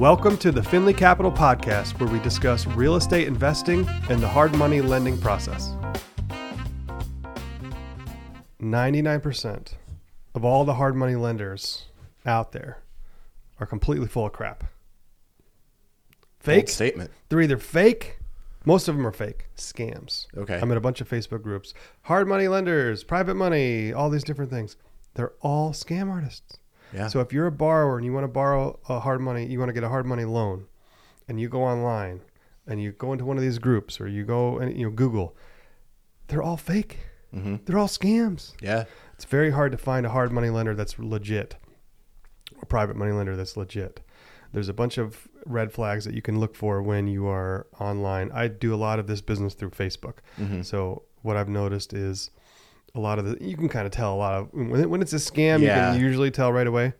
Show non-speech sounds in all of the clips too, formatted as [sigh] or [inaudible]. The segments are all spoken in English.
Welcome to the Finley Capital Podcast, where we discuss real estate investing and the hard money lending process. 99% of all the hard money lenders out there are completely full of crap. Bold Fake. statement. They're either fake, most of them are fake, scams. Okay. I'm in a bunch of Facebook groups. Hard money lenders, private money, all these different things. They're all scam artists. Yeah. So if you're a borrower and you want to borrow a hard money, you want to get a hard money loan, and you go online and you go into one of these groups or you go and you know Google, they're all fake. hmm They're all scams. Yeah. It's very hard to find a hard money lender that's legit, a private money lender that's legit. There's a bunch of red flags that you can look for when you are online. I do a lot of this business through Facebook. hmm So what I've noticed is a lot of the you can kind of tell a lot of when, it- when it's a scam Yeah. you can usually tell right away.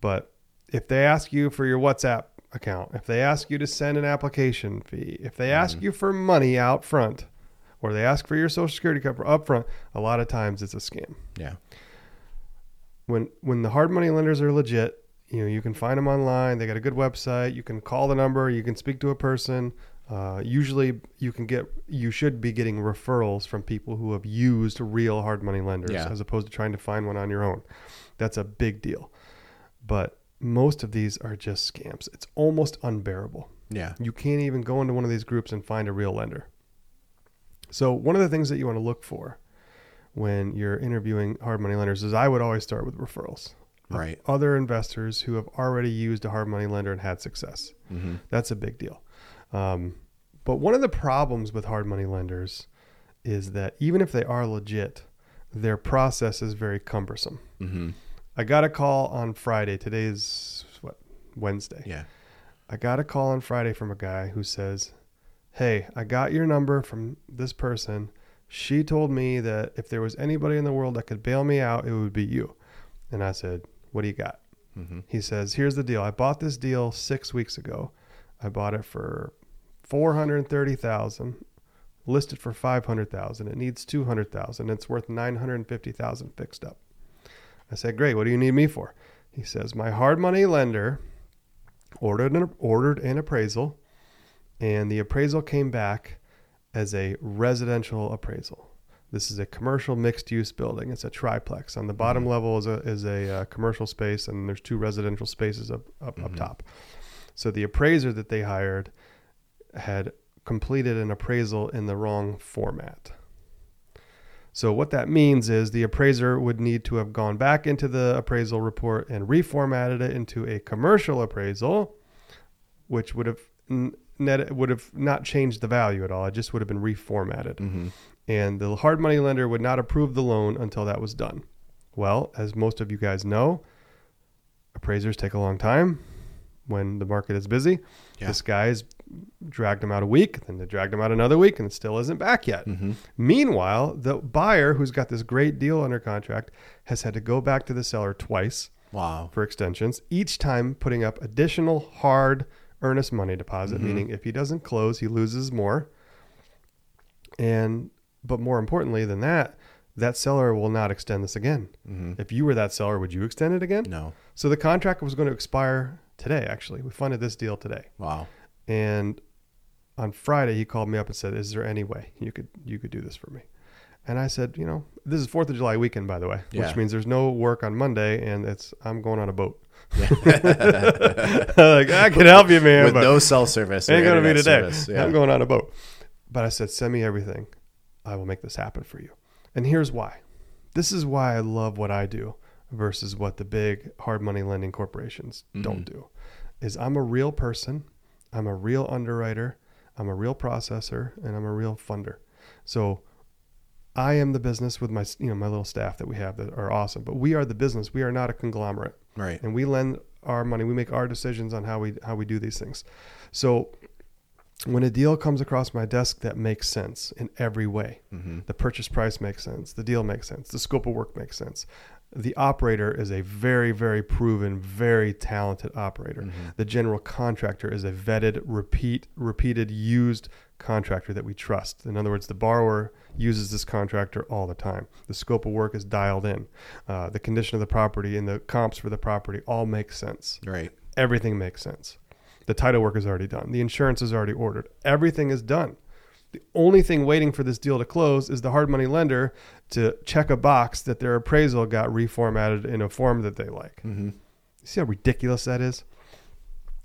But if they ask you for your WhatsApp account, if they ask you to send an application fee, if they ask Mm-hmm. you for money out front, or they ask for your social security cover up front, a lot of times it's a scam. Yeah. When when the hard money lenders are legit, you know you can find them online. They got a good website. You can call the number. You can speak to a person. Uh, usually, you can get you should be getting referrals from people who have used real hard money lenders Yeah. as opposed to trying to find one on your own. That's a big deal. But most of these are just scams. It's almost unbearable. Yeah. You can't even go into one of these groups and find a real lender. So one of the things that you want to look for when you're interviewing hard money lenders is I would always start with referrals. Right. Other investors who have already used a hard money lender and had success. hmm That's a big deal. Um, but one of the problems with hard money lenders is that even if they are legit, their process is very cumbersome. hmm I got a call on Friday. Today's what? Wednesday. Yeah. I got a call on Friday from a guy who says, Hey, I got your number from this person. She told me that if there was anybody in the world that could bail me out, it would be you. And I said, What do you got? hmm He says, Here's the deal. I bought this deal six weeks ago. I bought it for four hundred thirty thousand, listed for five hundred thousand. It needs two hundred thousand. It's worth nine hundred fifty thousand fixed up. I said, Great, what do you need me for? He says, My hard money lender ordered an ordered an appraisal, and the appraisal came back as a residential appraisal. This is a commercial mixed use building. It's a triplex. On the bottom Mhm. level is a is a uh, commercial space, and there's two residential spaces up up, up Mhm. top. So the appraiser that they hired had completed an appraisal in the wrong format. So what that means is the appraiser would need to have gone back into the appraisal report and reformatted it into a commercial appraisal, which would have net would have not changed the value at all. It just would have been reformatted hmm and the hard money lender would not approve the loan until that was done. Well, as most of you guys know, appraisers take a long time when the market is busy. Yeah. This guy's dragged him out a week, then they dragged him out another week, and it still isn't back yet. hmm Meanwhile, the buyer who's got this great deal under contract has had to go back to the seller twice Wow. for extensions, each time putting up additional hard earnest money deposit, Mhm. meaning if he doesn't close, he loses more. And but more importantly than that, that seller will not extend this again. hmm If you were that seller, would you extend it again? No. So the contract was going to expire today. Actually, we funded this deal today, Wow. and on Friday he called me up and said, "Is there any way you could you could do this for me?" And I said, "You know, this is Fourth of July weekend, by the way, Yeah. which means there's no work on Monday, and it's I'm going on a boat." Yeah. [laughs] like I can help you, man, With no cell service. ain't gonna be today. Yeah. I'm going on a boat. But I said, send me everything. I will make this happen for you. And here's why. This is why I love what I do versus what the big hard money lending corporations don't Mm-hmm. do. Is I'm a real person. I'm a real underwriter. I'm a real processor, and I'm a real funder. So I am the business with my you know my little staff that we have that are awesome. But we are the business. We are not a conglomerate Right. and we lend our money we make our decisions on how we how we do these things so when a deal comes across my desk that makes sense in every way hmm the purchase price makes sense the deal makes sense the scope of work makes sense the operator is a very very proven very talented operator Mhm. the general contractor is a vetted repeat repeated used contractor that we trust in other words the borrower uses this contractor all the time the scope of work is dialed in uh, the condition of the property and the comps for the property all make sense Right. everything makes sense The title work is already done. The insurance is already ordered. Everything is done. The only thing waiting for this deal to close is the hard money lender to check a box that their appraisal got reformatted in a form that they like. Mm-hmm. See how ridiculous that is?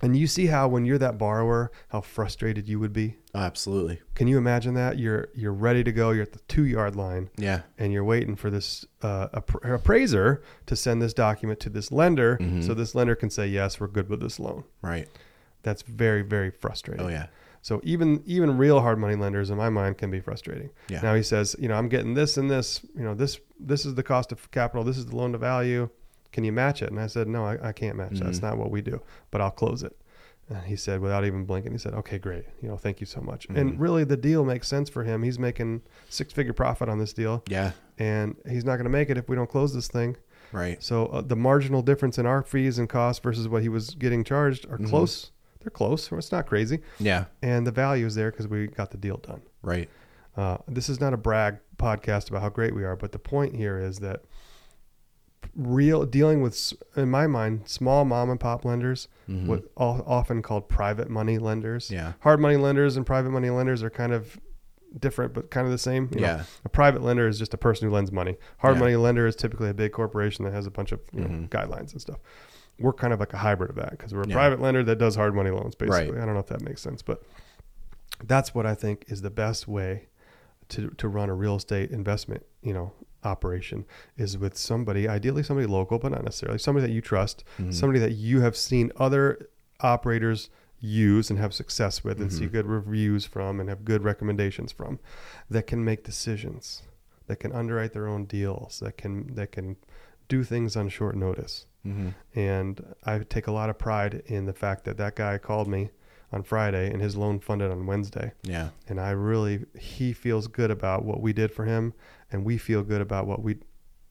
And you see how when you're that borrower, how frustrated you would be. Absolutely. Can you imagine that? You're you're ready to go. You're at the two yard line, Yeah. and you're waiting for this uh, appraiser to send this document to this lender, Mhm. so this lender can say yes, we're good with this loan. Right. That's very very frustrating. Oh yeah. So even even real hard money lenders, in my mind, can be frustrating. Yeah. Now he says, you know, I'm getting this and this. You know, this this is the cost of capital. This is the loan to value. Can you match it? And I said, no, I, I can't match that. That's not what we do. But I'll close it. And he said, without even blinking, he said, okay, great. You know, thank you so much. And Mhm. really, the deal makes sense for him. He's making six figure profit on this deal, Yeah. and he's not going to make it if we don't close this thing. Right. So uh, the marginal difference in our fees and costs versus what he was getting charged are Mhm. close. They're close. It's not crazy Yeah. and the value is there because we got the deal done. Right. Uh, this is not a brag podcast about how great we are, but the point here is that real dealing with, in my mind, small mom and pop lenders, Mhm. what all, often called private money lenders. Yeah. Hard money lenders and private money lenders are kind of different, but kind of the same. you know. Yeah. a private lender is just a person who lends money. Hard Yeah. money lender is typically a big corporation that has a bunch of you know, Mhm. guidelines and stuff. We're kind of like a hybrid of that because we're a Yeah. private lender that does hard money loans. Basically, Right. I don't know if that makes sense, but that's what I think is the best way to to run a real estate investment. You know, operation is with somebody, ideally somebody local, but not necessarily somebody that you trust, Mhm. somebody that you have seen other operators use and have success with and see Mhm. good reviews from and have good recommendations from that can make decisions that can underwrite their own deals that can that can do things on short notice Mhm. and i take a lot of pride in the fact that that guy called me on friday and his loan funded on wednesday Yeah. and i really he feels good about what we did for him and we feel good about what we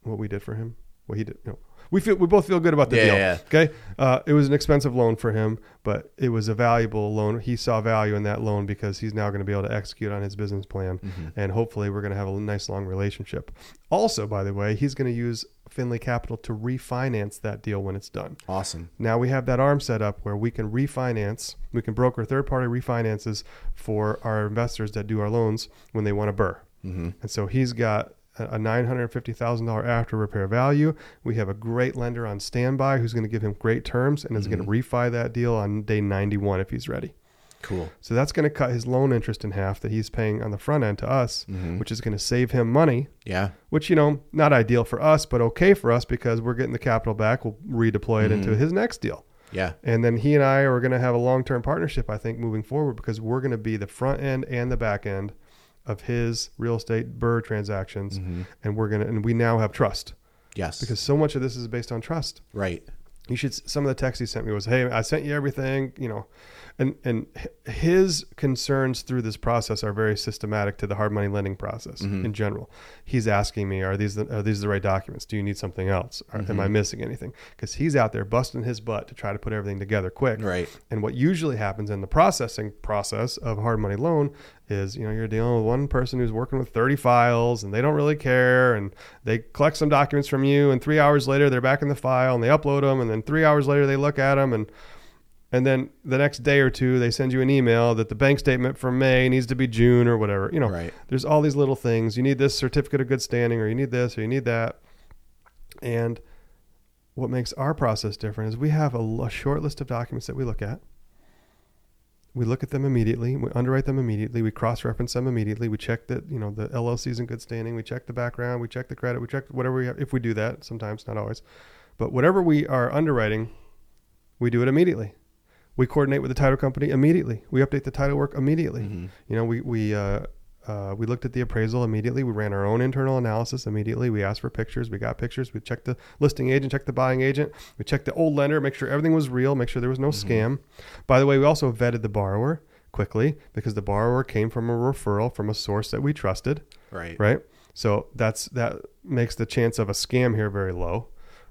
what we did for him what he did you know, we feel we both feel good about the Yeah, deal yeah. okay uh, it was an expensive loan for him but it was a valuable loan he saw value in that loan because he's now going to be able to execute on his business plan Mhm. and hopefully we're going to have a nice long relationship also by the way he's going to use finley capital to refinance that deal when it's done Awesome. now we have that arm set up where we can refinance, we can broker third party refinances for our investors that do our loans when they want to burr. Mm-hmm. And so he's got a a $950,000 after repair value. We have a great lender on standby who's going to give him great terms and is going to refi that deal on day 91 if he's ready. Cool. So that's going to cut his loan interest in half that he's paying on the front end to us, Mhm. which is going to save him money Yeah. which you know not ideal for us but okay for us because we're getting the capital back we'll redeploy it into Mhm. his next deal Yeah. and then he and i are going to have a long-term partnership i think moving forward because we're going to be the front end and the back end of his real estate burr transactions Mhm. and we're to and we now have trust Yes. because so much of this is based on trust right. you should some of the texts he sent me was hey i sent you everything you know and and his concerns through this process are very systematic to the hard money lending process Mhm. in general he's asking me are these the, are these the right documents do you need something else Are, am i Mhm. missing anything because he's out there busting his butt to try to put everything together quick Right. and what usually happens in the processing process of hard money loan is, you know, you're dealing with one person who's working with 30 files and they don't really care and they collect some documents from you and 3 hours later they're back in the file and they upload them and then 3 hours later they look at them and and then the next day or two they send you an email that the bank statement for May needs to be June or whatever. You know, Right. there's all these little things. You need this certificate of good standing or you need this or you need that. And what makes our process different is we have a short list of documents that we look at. We look at them immediately. We underwrite them immediately. We cross-reference them immediately. We check that you know the LLC's in good standing. We check the background. We check the credit. We check whatever we have. If we do that, sometimes not always, but whatever we are underwriting, we do it immediately. We coordinate with the title company immediately. We update the title work immediately. Mhm. You know, we we uh, uh, we looked at the appraisal immediately. We ran our own internal analysis immediately. We asked for pictures. We got pictures. We checked the listing agent, checked the buying agent. We checked the old lender, make sure everything was real, make sure there was no scam. By the way, we also vetted the borrower quickly because the borrower came from a referral from a source that we trusted Right. right? So that's that makes the chance of a scam here very low,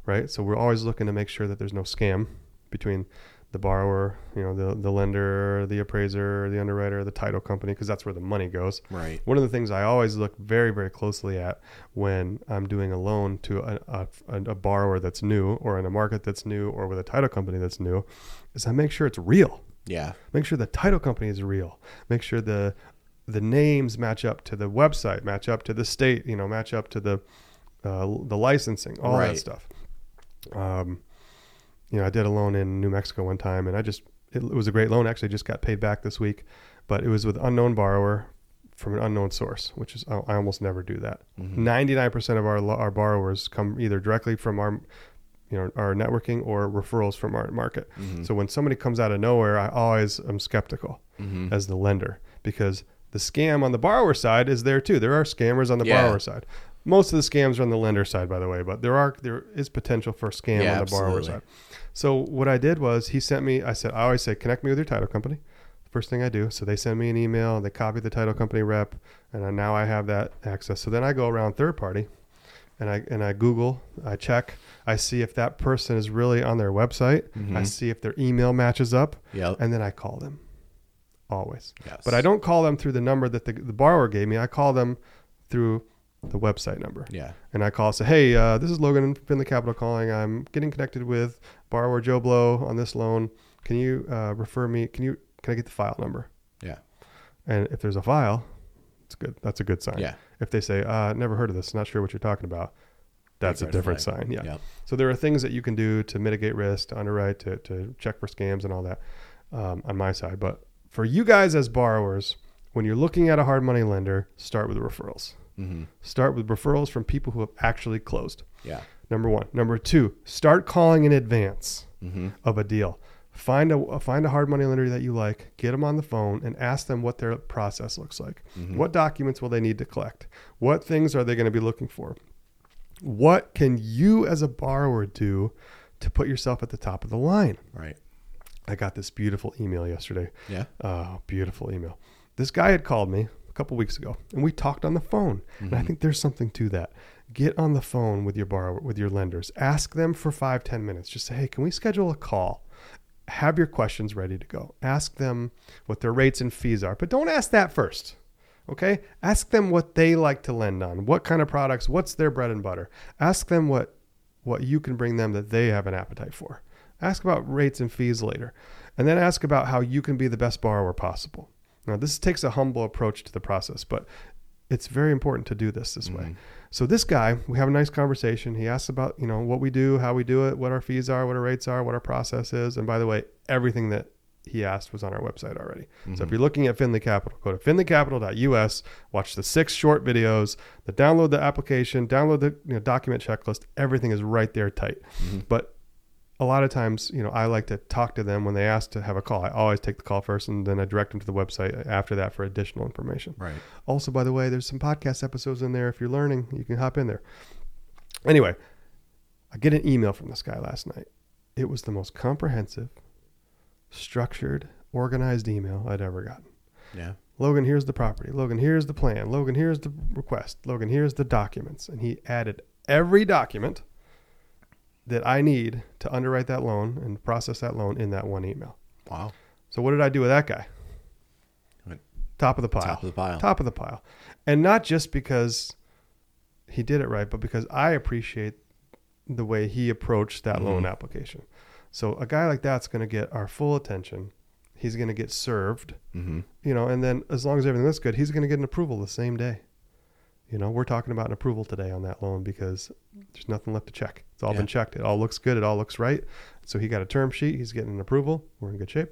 right? So we're always looking to make sure that there's no scam between the borrower, you know, the the lender, the appraiser, the underwriter, the title company, because that's where the money goes. Right. One of the things I always look very, very closely at when I'm doing a loan to a, a, a borrower that's new or in a market that's new or with a title company that's new is I make sure it's real. Yeah. Make sure the title company is real. Make sure the the names match up to the website, match up to the state, you know, match up to the uh, the licensing, all that Right. stuff. Um, you know, I did a loan in New Mexico one time, and I just it, it was a great loan. Actually, just got paid back this week, but it was with unknown borrower from an unknown source, which is I almost never do that. Mm-hmm. Ninety nine percent of our our borrowers come either directly from our you know our networking or referrals from our market. Mhm. So when somebody comes out of nowhere, I always am skeptical Mhm. as the lender because the scam on the borrower side is there too. There are scammers on the Yeah. borrower side. Most of the scams are on the lender side, by the way, but there are there is potential for scam Yeah, on the borrower side. So what I did was he sent me. I said I always say connect me with your title company. First thing I do. So they send me an email. They copy the title company rep, and I, now I have that access. So then I go around third party, and I and I Google. I check. I see if that person is really on their website. I Mhm. see if their email matches up, Yep. and then I call them. Always. Yes. But I don't call them through the number that the, the borrower gave me. I call them through the website number. Yeah. And I call say, hey, uh, this is Logan from the Capital calling. I'm getting connected with borrower Joe Blow on this loan. Can you uh, refer me? Can you can I get the file number? Yeah. And if there's a file, it's good. That's a good sign. Yeah. If they say, uh, never heard of this, not sure what you're talking about, that's Big a different flag. sign. Yeah. Yep. So there are things that you can do to mitigate risk, to underwrite, to, to check for scams and all that um, on my side. But for you guys as borrowers, when you're looking at a hard money lender, start with referrals. Mm-hmm. Start with referrals from people who have actually closed. Yeah. Number one. Number two, start calling in advance Mm-hmm. of a deal. Find a find a hard money lender that you like, get them on the phone, and ask them what their process looks like. Mhm. What documents will they need to collect? What things are they going to be looking for? What can you as a borrower do to put yourself at the top of the line? Right. I got this beautiful email yesterday. Yeah. Oh, beautiful email. This guy had called me couple weeks ago and we talked on the phone. And I Mhm. think there's something to that. Get on the phone with your borrower, with your lenders. Ask them for five, ten minutes. Just say, hey, can we schedule a call? Have your questions ready to go. Ask them what their rates and fees are, but don't ask that first. Okay? Ask them what they like to lend on. What kind of products? What's their bread and butter? Ask them what what you can bring them that they have an appetite for. Ask about rates and fees later. And then ask about how you can be the best borrower possible. Now, this takes a humble approach to the process, but it's very important to do this this way. Mhm. So this guy, we have a nice conversation. He asks about, you know, what we do, how we do it, what our fees are, what our rates are, what our process is. And by the way, everything that he asked was on our website already. So if Mhm. you're looking at Finley Capital, go to finleycapital.us, watch the six short videos, the download the application, download the you know, document checklist. Everything is right there tight. Mhm. But a lot of times, you know, I like to talk to them when they ask to have a call. I always take the call first and then I direct them to the website after that for additional information. Right. Also, by the way, there's some podcast episodes in there. If you're learning, you can hop in there. Anyway, I get an email from this guy last night. It was the most comprehensive, structured, organized email I'd ever gotten. Yeah. Logan, here's the property. Logan, here's the plan. Logan, here's the request. Logan, here's the documents. And he added every document that I need to underwrite that loan and process that loan in that one email. Wow. So what did I do with that guy? Went Top of the pile. Top of the pile. Top of the pile. And not just because he did it right, but because I appreciate the way he approached that loan Mhm. application. So a guy like that's going to get our full attention. He's going to get served, Mm-hmm. you know, and then as long as everything looks good, he's going to get an approval the same day. You know, we're talking about an approval today on that loan because there's nothing left to check. It's all Yeah. been checked. It all looks good. It all looks right. So he got a term sheet. He's getting an approval. We're in good shape.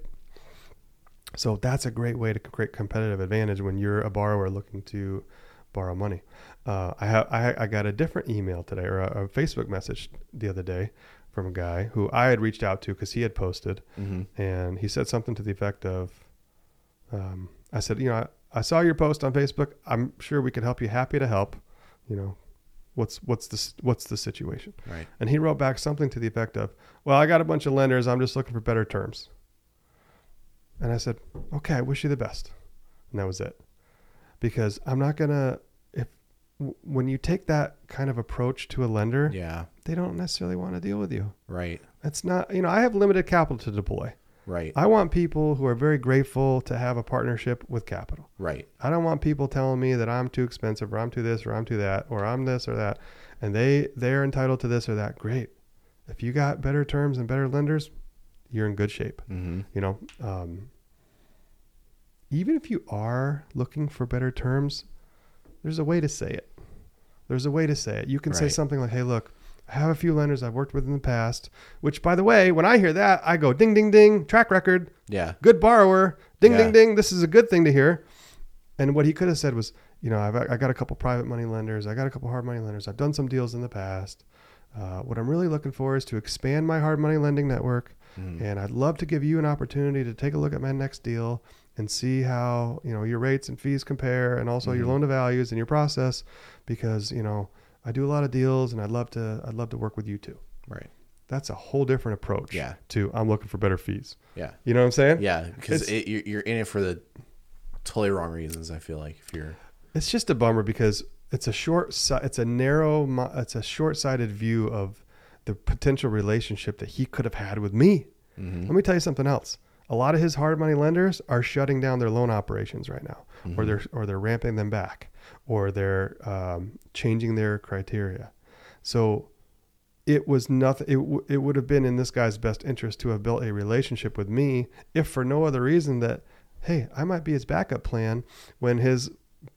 So that's a great way to create competitive advantage when you're a borrower looking to borrow money. Uh, I have I, I got a different email today or a, a Facebook message the other day from a guy who I had reached out to because he had posted Mm-hmm. and he said something to the effect of, um, "I said, you know, I, saw your post on Facebook. I'm sure we could help you. Happy to help. You know, what's what's the what's the situation?" Right. And he wrote back something to the effect of, "Well, I got a bunch of lenders. I'm just looking for better terms." And I said, "Okay, I wish you the best." And that was it. Because I'm not gonna if when you take that kind of approach to a lender, Yeah. they don't necessarily want to deal with you. Right. That's not, you know, I have limited capital to deploy. Right. I want people who are very grateful to have a partnership with capital. Right. I don't want people telling me that I'm too expensive or I'm too this or I'm too that or I'm this or that and they they're entitled to this or that. Great. If you got better terms and better lenders, you're in good shape. Mm-hmm. You know, um, even if you are looking for better terms, there's a way to say it. There's a way to say it. You can say something like, "Hey, look, I have a few lenders I've worked with in the past." Which, by the way, when I hear that, I go, "Ding, ding, ding! Track record, Yeah. good borrower, ding, Yeah. ding, ding! This is a good thing to hear." And what he could have said was, "You know, I've I got a couple private money lenders. I got a couple hard money lenders. I've done some deals in the past. Uh, what I'm really looking for is to expand my hard money lending network." Mhm. and I'd love to give you an opportunity to take a look at my next deal and see how you know your rates and fees compare, and also your Mhm. loan to values and your process, because you know I do a lot of deals, and I'd love to I'd love to work with you too. Right. That's a whole different approach. Yeah. To I'm looking for better fees. Yeah. You know what I'm saying? Yeah. Because you're, you're in it for the totally wrong reasons. I feel like if you're. It's just a bummer because it's a short it's a narrow it's a short-sighted view of the potential relationship that he could have had with me. Mhm. Let me tell you something else. A lot of his hard money lenders are shutting down their loan operations right now, or Mhm. they're or they're ramping them back, or they're um, changing their criteria. So it was nothing. It, w- it would have been in this guy's best interest to have built a relationship with me, if for no other reason that, hey, I might be his backup plan when his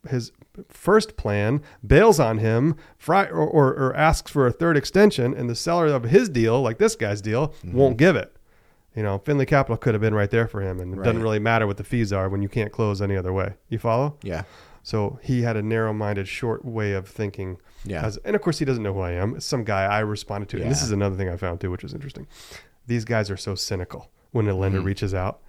his first plan bails on him fri- or, or, or asks for a third extension and the seller of his deal like this guy's deal Mm-hmm. won't give it you know finley capital could have been right there for him and it doesn't really matter what the fees are when you can't close any other way you follow Yeah. so he had a narrow-minded short way of thinking Yeah. as, and of course he doesn't know who i am it's some guy i responded to and this is another thing i found too which is interesting these guys are so cynical when a lender Mhm. reaches out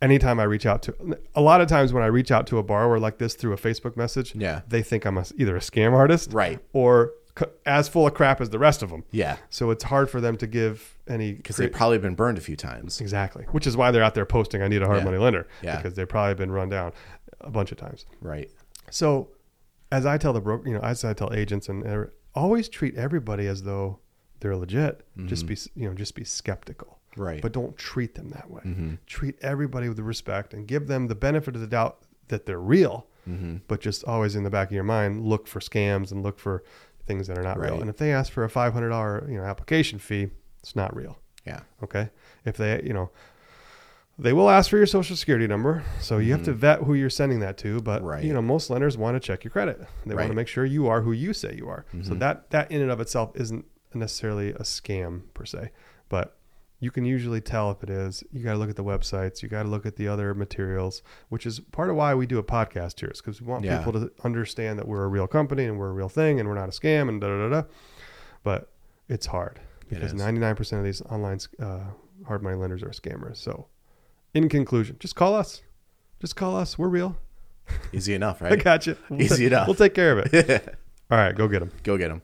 anytime i reach out to a lot of times when i reach out to a borrower like this through a facebook message Yeah. they think i'm a, either a scam artist Right. or as full of crap as the rest of them Yeah. so it's hard for them to give any Because they've probably been burned a few times. exactly which is why they're out there posting i need a hard Yeah. money lender Yeah. because they've probably been run down a bunch of times Right. so, as I tell the broker, you know, as I tell agents, and uh, always treat everybody as though they're legit. Just be, you know, just be skeptical, Mm-hmm. Right. but don't treat them that way. Mhm. Treat everybody with respect and give them the benefit of the doubt that they're real. Mm-hmm. But just always in the back of your mind, look for scams and look for things that are not real. And if they ask for a five hundred dollar, you know, application fee, it's not real. Yeah. Okay. If they, you know, they will ask for your social security number. So you have to vet who you're sending that to. But, Mm-hmm. Right. you know, most lenders want to check your credit. They want to Mm-hmm. make sure you are who you say you are. So that, that in and of itself isn't necessarily a scam per se, but you can usually tell if it is. You got to look at the websites. You got to look at the other materials, which is part of why we do a podcast here. Is because we want Yeah. people to understand that we're a real company and we're a real thing and we're not a scam and da da da da. But it's hard because is. 99% of these online uh, hard money lenders are scammers. So, in conclusion, just call us. Just call us. We're real. Easy enough, [laughs] right? I got you. We'll Easy ta- enough. We'll take care of it. [laughs] All right, go get them. Go get them.